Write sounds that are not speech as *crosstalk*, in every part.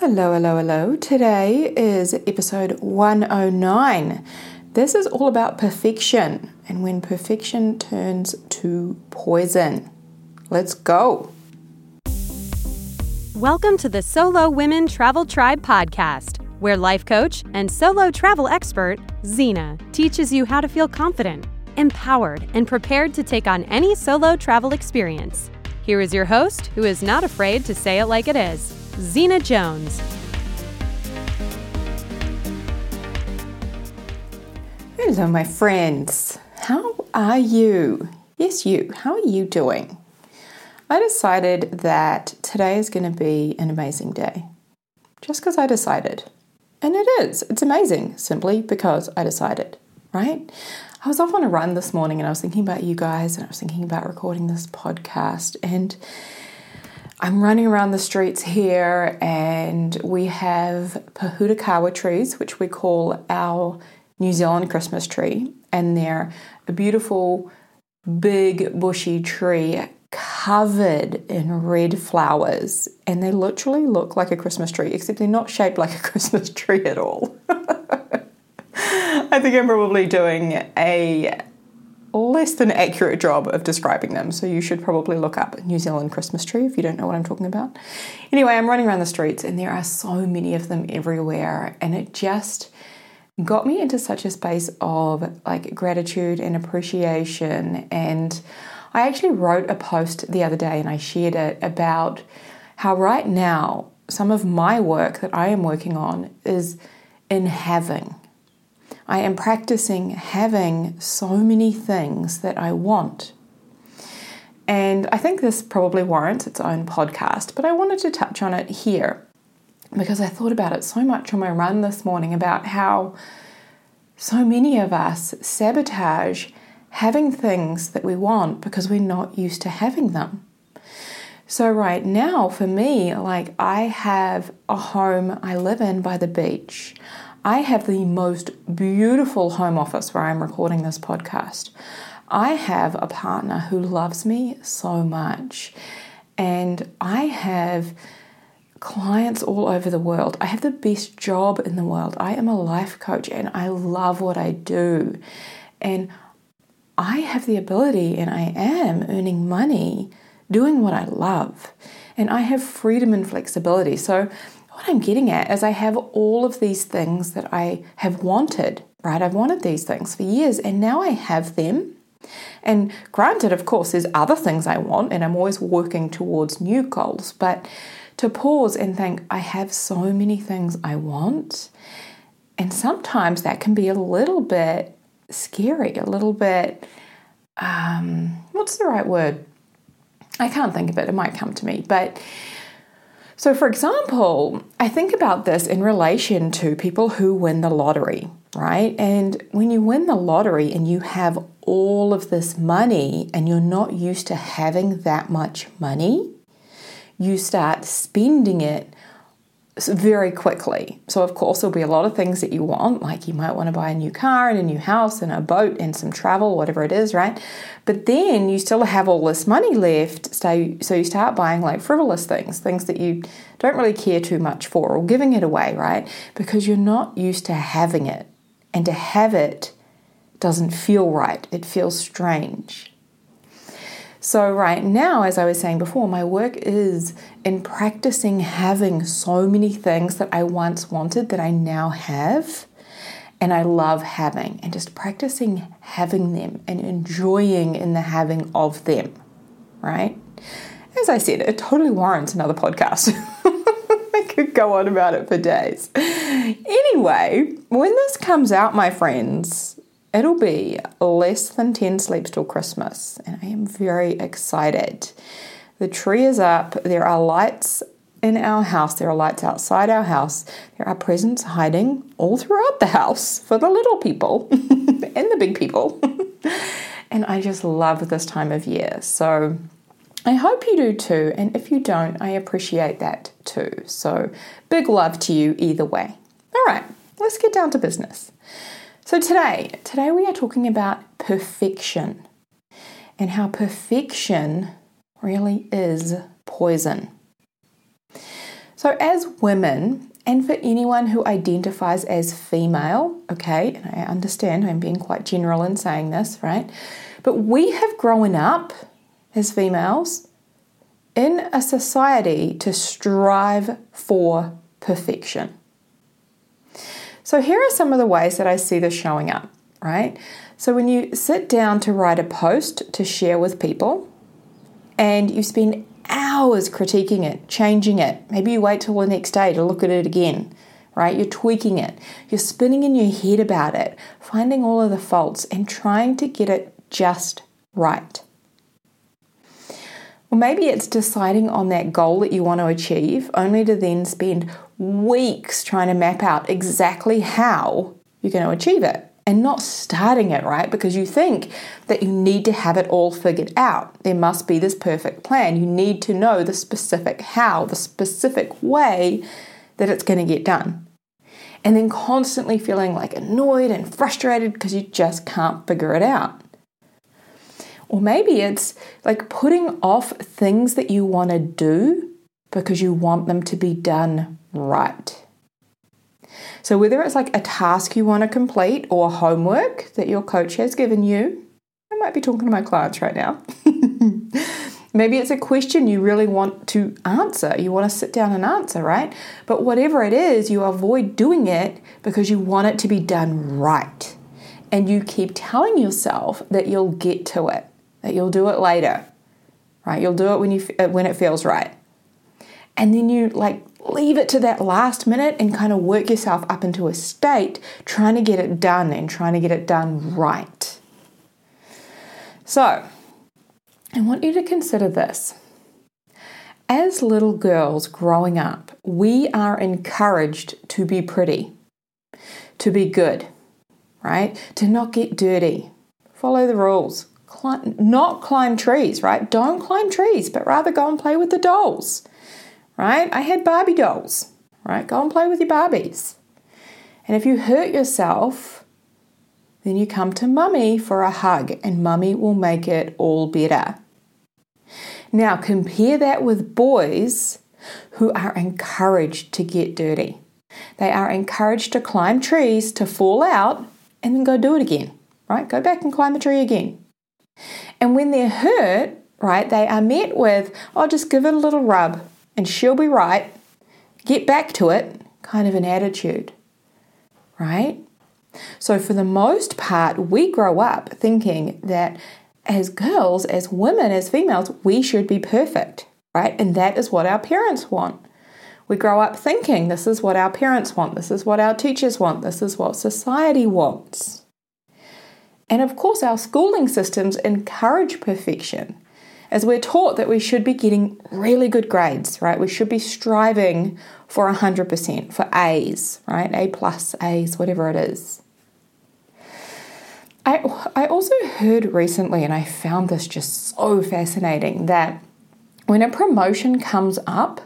Hello, hello, hello. Today is episode 109. This is all about perfection and when perfection turns to poison. Let's go. Welcome to the Solo Women Travel Tribe podcast, where life coach and solo travel expert Zena teaches you how to feel confident, empowered, and prepared to take on any solo travel experience. Here is your host, who is not afraid to say it like it is. Zena Jones. Hello, my friends. How are you? Yes, you. How are you doing? I decided that today is going to be an amazing day. Just because I decided. And it is. It's amazing simply because I decided, right? I was off on a run this morning and I was thinking about you guys and I was thinking about recording this podcast. And I'm running around the streets here, and we have pohutukawa trees, which we call our New Zealand Christmas tree, and they're a beautiful, big, bushy tree covered in red flowers, and they literally look like a Christmas tree, except they're not shaped like a *laughs* Christmas tree at all. *laughs* I think I'm probably doing a less than accurate job of describing them. So you should probably look up New Zealand Christmas tree if you don't know what I'm talking about. Anyway, I'm running around the streets and there are so many of them everywhere, and it just got me into such a space of like gratitude and appreciation. And I actually wrote a post the other day and I shared it about how right now some of my work that I am working on is in having I am practicing having so many things that I want. And I think this probably warrants its own podcast, but I wanted to touch on it here because I thought about it so much on my run this morning about how so many of us sabotage having things that we want because we're not used to having them. So, right now, for me, like I have a home I live in by the beach. I have the most beautiful home office where I'm recording this podcast. I have a partner who loves me so much, and I have clients all over the world. I have the best job in the world. I am a life coach and I love what I do. And I have the ability, and I am earning money doing what I love. And I have freedom and flexibility. So what I'm getting at is I have all of these things that I have wanted, right? I've wanted these things for years and now I have them. And granted, of course, there's other things I want and I'm always working towards new goals, but to pause and think, I have so many things I want. And sometimes that can be a little bit scary, a little bit, um, what's the right word? I can't think of it, it might come to me, but so, for example, I think about this in relation to people who win the lottery, right? And when you win the lottery and you have all of this money and you're not used to having that much money, you start spending it very quickly. So, of course, there'll be a lot of things that you want, like you might want to buy a new car and a new house and a boat and some travel, whatever it is, right? But then you still have all this money left, so you start buying like frivolous things, things that you don't really care too much for, or giving it away, right? Because you're not used to having it. And to have it doesn't feel right, it feels strange. So, right now, as I was saying before, my work is in practicing having so many things that I once wanted that I now have and I love having, and just practicing having them and enjoying in the having of them, right? As I said, it totally warrants another podcast. *laughs* I could go on about it for days. Anyway, when this comes out, my friends, It'll be less than 10 sleeps till Christmas, and I am very excited. The tree is up, there are lights in our house, there are lights outside our house, there are presents hiding all throughout the house for the little people *laughs* and the big people. *laughs* and I just love this time of year. So I hope you do too, and if you don't, I appreciate that too. So big love to you either way. All right, let's get down to business. So today, today we are talking about perfection and how perfection really is poison. So, as women, and for anyone who identifies as female, okay, and I understand I'm being quite general in saying this, right? But we have grown up as females in a society to strive for perfection. So, here are some of the ways that I see this showing up, right? So, when you sit down to write a post to share with people and you spend hours critiquing it, changing it, maybe you wait till the next day to look at it again, right? You're tweaking it, you're spinning in your head about it, finding all of the faults and trying to get it just right. Or maybe it's deciding on that goal that you want to achieve, only to then spend weeks trying to map out exactly how you're going to achieve it and not starting it, right? Because you think that you need to have it all figured out. There must be this perfect plan. You need to know the specific how, the specific way that it's going to get done. And then constantly feeling like annoyed and frustrated because you just can't figure it out. Or maybe it's like putting off things that you want to do because you want them to be done right. So, whether it's like a task you want to complete or homework that your coach has given you, I might be talking to my clients right now. *laughs* Maybe it's a question you really want to answer. You want to sit down and answer, right? But whatever it is, you avoid doing it because you want it to be done right. And you keep telling yourself that you'll get to it that you'll do it later, right? You'll do it when you uh, when it feels right, and then you like leave it to that last minute and kind of work yourself up into a state trying to get it done and trying to get it done right. So, I want you to consider this. As little girls growing up, we are encouraged to be pretty, to be good, right? To not get dirty, follow the rules, climb, not climb trees, right? Don't climb trees, but rather go and play with the dolls, right? I had Barbie dolls, right? Go and play with your Barbies. And if you hurt yourself, then you come to mummy for a hug, and mummy will make it all better. Now, compare that with boys who are encouraged to get dirty. They are encouraged to climb trees, to fall out, and then go do it again, right? Go back and climb the tree again. And when they're hurt, right, they are met with, oh, just give it a little rub and she'll be right, get back to it, kind of an attitude, right? So, for the most part, we grow up thinking that as girls, as women, as females, we should be perfect, right? And that is what our parents want. We grow up thinking this is what our parents want, this is what our teachers want, this is what society wants. And of course, our schooling systems encourage perfection, as we're taught that we should be getting really good grades, right? We should be striving for 100%, for A's, right? A plus, A's, whatever it is. I, I also heard recently, and I found this just so fascinating, that when a promotion comes up,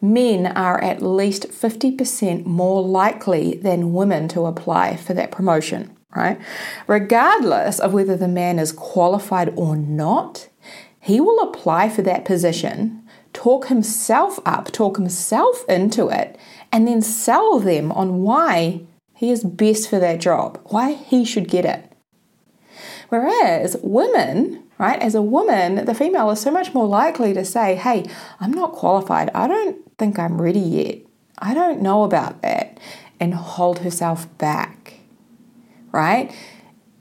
men are at least 50% more likely than women to apply for that promotion right? Regardless of whether the man is qualified or not, he will apply for that position, talk himself up, talk himself into it, and then sell them on why he is best for that job, why he should get it. Whereas women, right, as a woman, the female is so much more likely to say, hey, I'm not qualified. I don't think I'm ready yet. I don't know about that. And hold herself back right?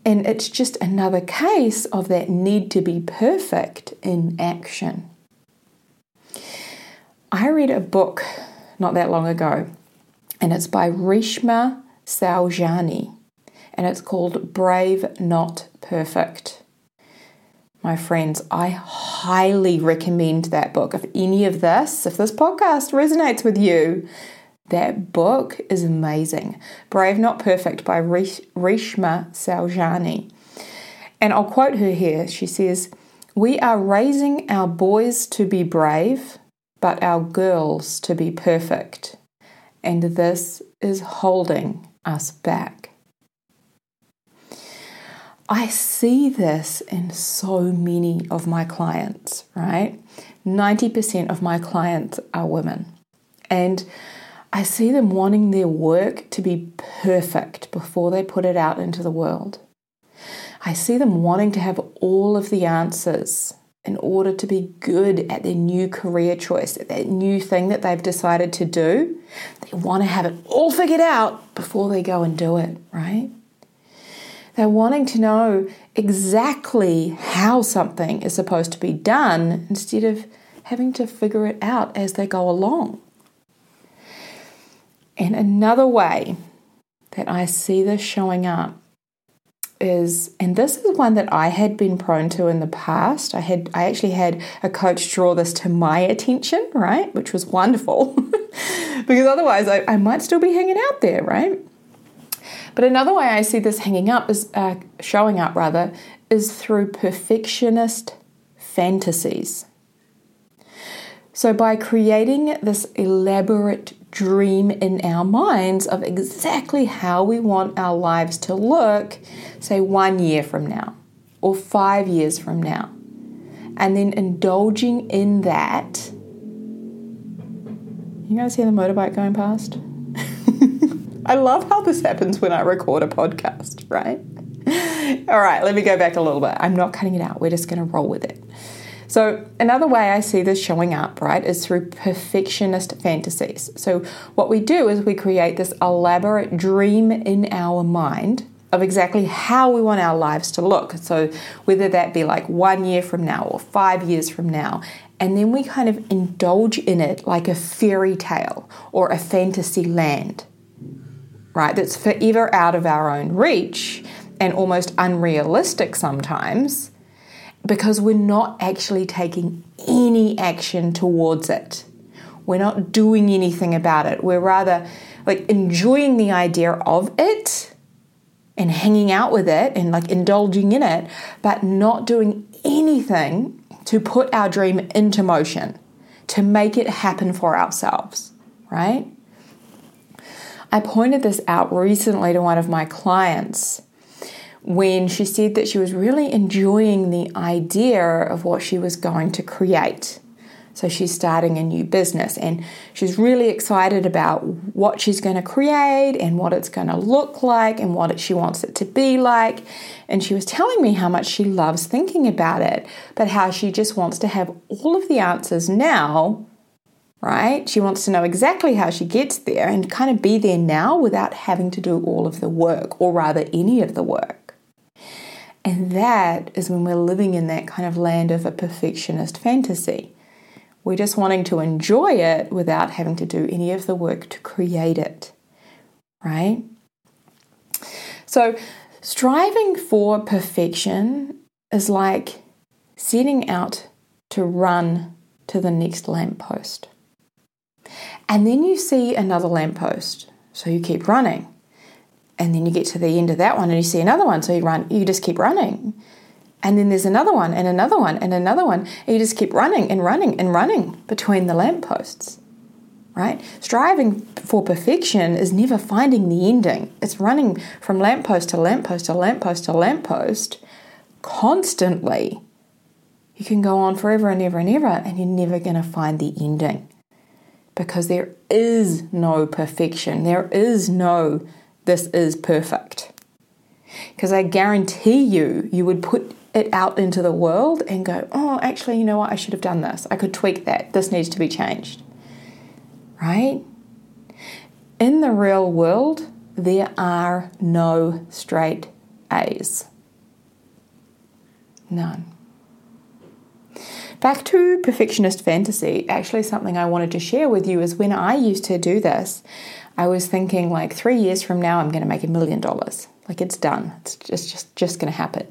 And it's just another case of that need to be perfect in action. I read a book not that long ago, and it's by Reshma Saujani, and it's called Brave Not Perfect. My friends, I highly recommend that book. If any of this, if this podcast resonates with you, that book is amazing. Brave Not Perfect by Reshma Saujani. And I'll quote her here. She says, We are raising our boys to be brave, but our girls to be perfect. And this is holding us back. I see this in so many of my clients, right? 90% of my clients are women. And I see them wanting their work to be perfect before they put it out into the world. I see them wanting to have all of the answers in order to be good at their new career choice, at that new thing that they've decided to do. They want to have it all figured out before they go and do it, right? They're wanting to know exactly how something is supposed to be done instead of having to figure it out as they go along. And another way that I see this showing up is and this is one that I had been prone to in the past. I had I actually had a coach draw this to my attention, right? Which was wonderful. *laughs* because otherwise I, I might still be hanging out there, right? But another way I see this hanging up is uh, showing up rather is through perfectionist fantasies. So by creating this elaborate dream in our minds of exactly how we want our lives to look, say one year from now or five years from now. And then indulging in that. You guys hear the motorbike going past? *laughs* I love how this happens when I record a podcast, right? All right, let me go back a little bit. I'm not cutting it out, we're just going to roll with it. So, another way I see this showing up, right, is through perfectionist fantasies. So, what we do is we create this elaborate dream in our mind of exactly how we want our lives to look. So, whether that be like one year from now or five years from now, and then we kind of indulge in it like a fairy tale or a fantasy land, right? That's forever out of our own reach and almost unrealistic sometimes because we're not actually taking any action towards it. We're not doing anything about it. We're rather like enjoying the idea of it and hanging out with it and like indulging in it, but not doing anything to put our dream into motion, to make it happen for ourselves, right? I pointed this out recently to one of my clients when she said that she was really enjoying the idea of what she was going to create. So she's starting a new business and she's really excited about what she's going to create and what it's going to look like and what she wants it to be like. And she was telling me how much she loves thinking about it, but how she just wants to have all of the answers now, right? She wants to know exactly how she gets there and kind of be there now without having to do all of the work, or rather, any of the work. And that is when we're living in that kind of land of a perfectionist fantasy. We're just wanting to enjoy it without having to do any of the work to create it, right? So, striving for perfection is like setting out to run to the next lamppost. And then you see another lamppost, so you keep running and then you get to the end of that one and you see another one so you run you just keep running. And then there's another one and another one and another one and you just keep running and running and running between the lampposts right? Striving for perfection is never finding the ending. It's running from lamppost to lamppost to lamppost to lamppost constantly. You can go on forever and ever and ever and you're never going to find the ending because there is no perfection. There is no this is perfect. Because I guarantee you, you would put it out into the world and go, oh, actually, you know what? I should have done this. I could tweak that. This needs to be changed. Right? In the real world, there are no straight A's. None. Back to perfectionist fantasy, actually, something I wanted to share with you is when I used to do this, I was thinking like three years from now, I'm going to make a million dollars. Like it's done. It's just just just going to happen,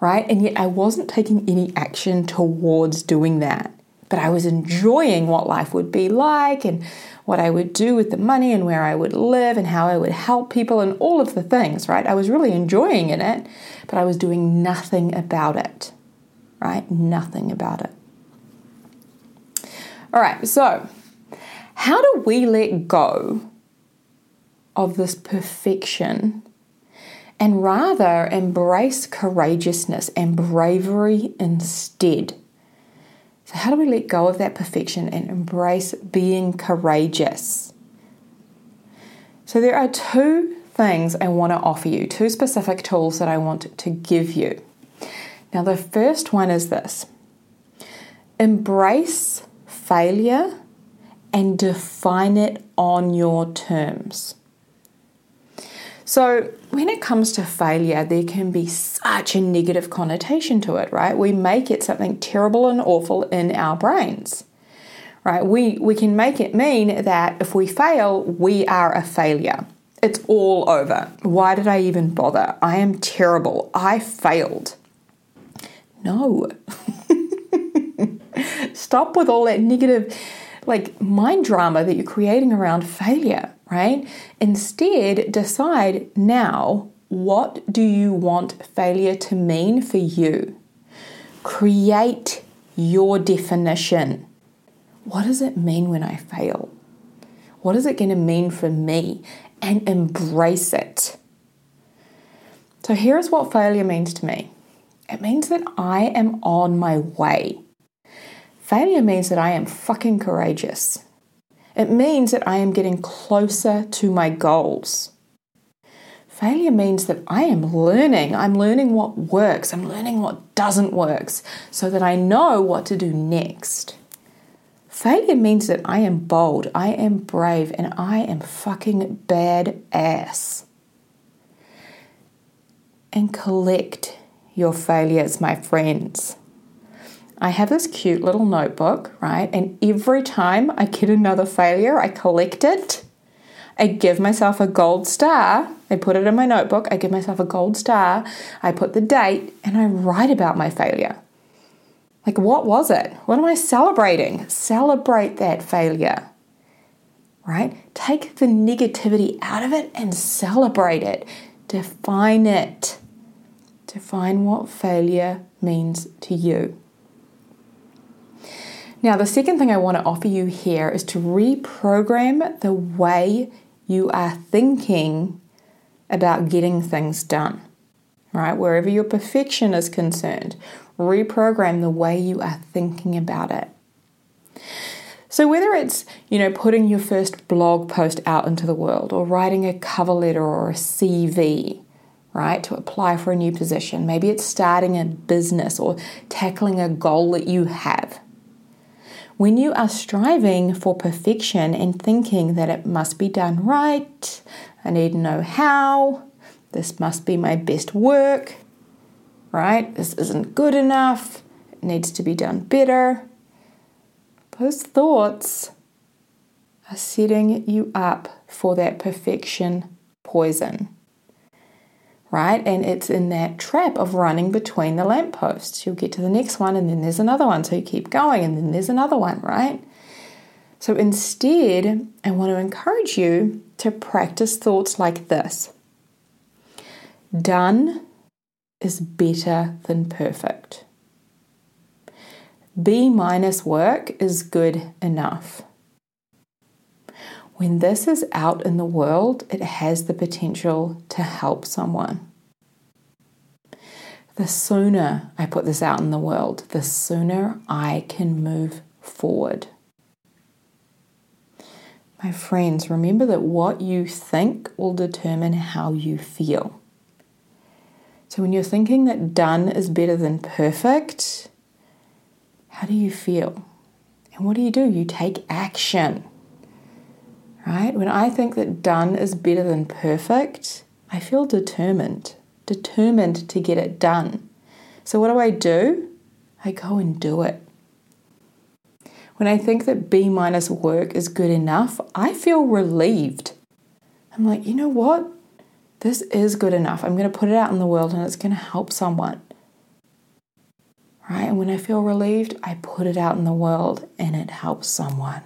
right? And yet I wasn't taking any action towards doing that. But I was enjoying what life would be like and what I would do with the money and where I would live and how I would help people and all of the things, right? I was really enjoying in it, but I was doing nothing about it, right? Nothing about it. All right, so how do we let go of this perfection and rather embrace courageousness and bravery instead. So, how do we let go of that perfection and embrace being courageous? So, there are two things I want to offer you, two specific tools that I want to give you. Now, the first one is this embrace failure and define it on your terms. So, when it comes to failure, there can be such a negative connotation to it, right? We make it something terrible and awful in our brains, right? We, we can make it mean that if we fail, we are a failure. It's all over. Why did I even bother? I am terrible. I failed. No. *laughs* Stop with all that negative, like mind drama that you're creating around failure, right? Instead, decide now what do you want failure to mean for you? Create your definition. What does it mean when I fail? What is it going to mean for me? And embrace it. So, here's what failure means to me it means that I am on my way. Failure means that I am fucking courageous. It means that I am getting closer to my goals. Failure means that I am learning. I'm learning what works. I'm learning what doesn't work so that I know what to do next. Failure means that I am bold, I am brave, and I am fucking badass. And collect your failures, my friends. I have this cute little notebook, right? And every time I get another failure, I collect it. I give myself a gold star. I put it in my notebook. I give myself a gold star. I put the date and I write about my failure. Like, what was it? What am I celebrating? Celebrate that failure, right? Take the negativity out of it and celebrate it. Define it. Define what failure means to you. Now, the second thing I want to offer you here is to reprogram the way you are thinking about getting things done, right? Wherever your perfection is concerned, reprogram the way you are thinking about it. So, whether it's, you know, putting your first blog post out into the world or writing a cover letter or a CV, right, to apply for a new position, maybe it's starting a business or tackling a goal that you have when you are striving for perfection and thinking that it must be done right, I need to know how, this must be my best work, right? This isn't good enough, it needs to be done better. Those thoughts are setting you up for that perfection poison right? And it's in that trap of running between the lampposts. You'll get to the next one, and then there's another one. So you keep going, and then there's another one, right? So instead, I want to encourage you to practice thoughts like this Done is better than perfect. B minus work is good enough. When this is out in the world, it has the potential to help someone. The sooner I put this out in the world, the sooner I can move forward. My friends, remember that what you think will determine how you feel. So when you're thinking that done is better than perfect, how do you feel? And what do you do? You take action right? When I think that done is better than perfect, I feel determined, determined to get it done. So, what do I do? I go and do it. When I think that B minus work is good enough, I feel relieved. I'm like, you know what? This is good enough. I'm going to put it out in the world and it's going to help someone. Right? And when I feel relieved, I put it out in the world and it helps someone.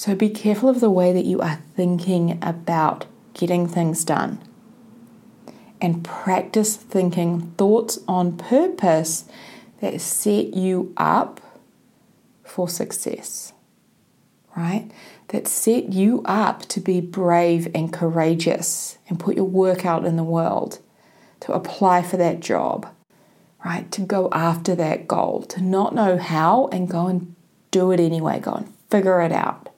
So be careful of the way that you are thinking about getting things done. And practice thinking thoughts on purpose that set you up for success, right? That set you up to be brave and courageous and put your work out in the world, to apply for that job, right? To go after that goal, to not know how and go and do it anyway, go and figure it out.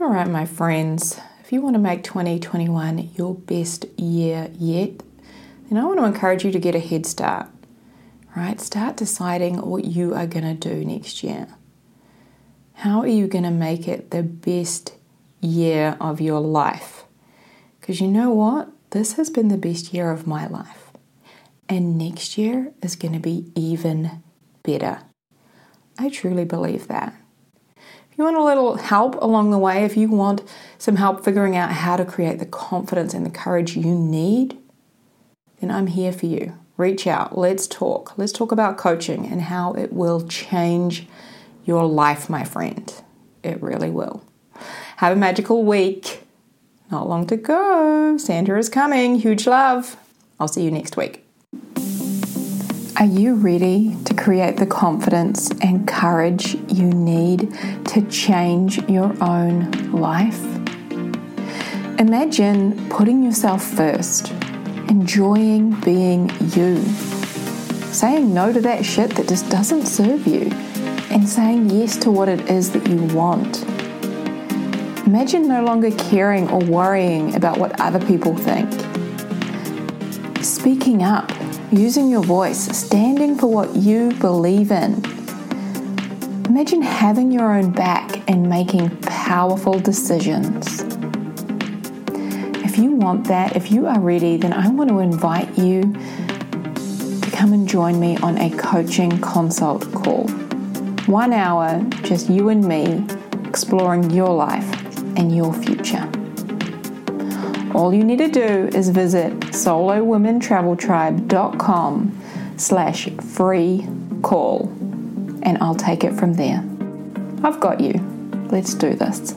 All right, my friends, if you want to make 2021 your best year yet, then I want to encourage you to get a head start, right? Start deciding what you are going to do next year. How are you going to make it the best year of your life? Because you know what? This has been the best year of my life. And next year is going to be even better. I truly believe that. If you want a little help along the way, if you want some help figuring out how to create the confidence and the courage you need, then I'm here for you. Reach out, let's talk. Let's talk about coaching and how it will change your life, my friend. It really will. Have a magical week. Not long to go. Santa is coming. Huge love. I'll see you next week. Are you ready to create the confidence and courage you need to change your own life? Imagine putting yourself first, enjoying being you, saying no to that shit that just doesn't serve you, and saying yes to what it is that you want. Imagine no longer caring or worrying about what other people think. Speaking up using your voice, standing for what you believe in. Imagine having your own back and making powerful decisions. If you want that, if you are ready, then I want to invite you to come and join me on a coaching consult call. One hour, just you and me, exploring your life and your future. All you need to do is visit solowomentraveltribe.com slash free call and I'll take it from there. I've got you. Let's do this.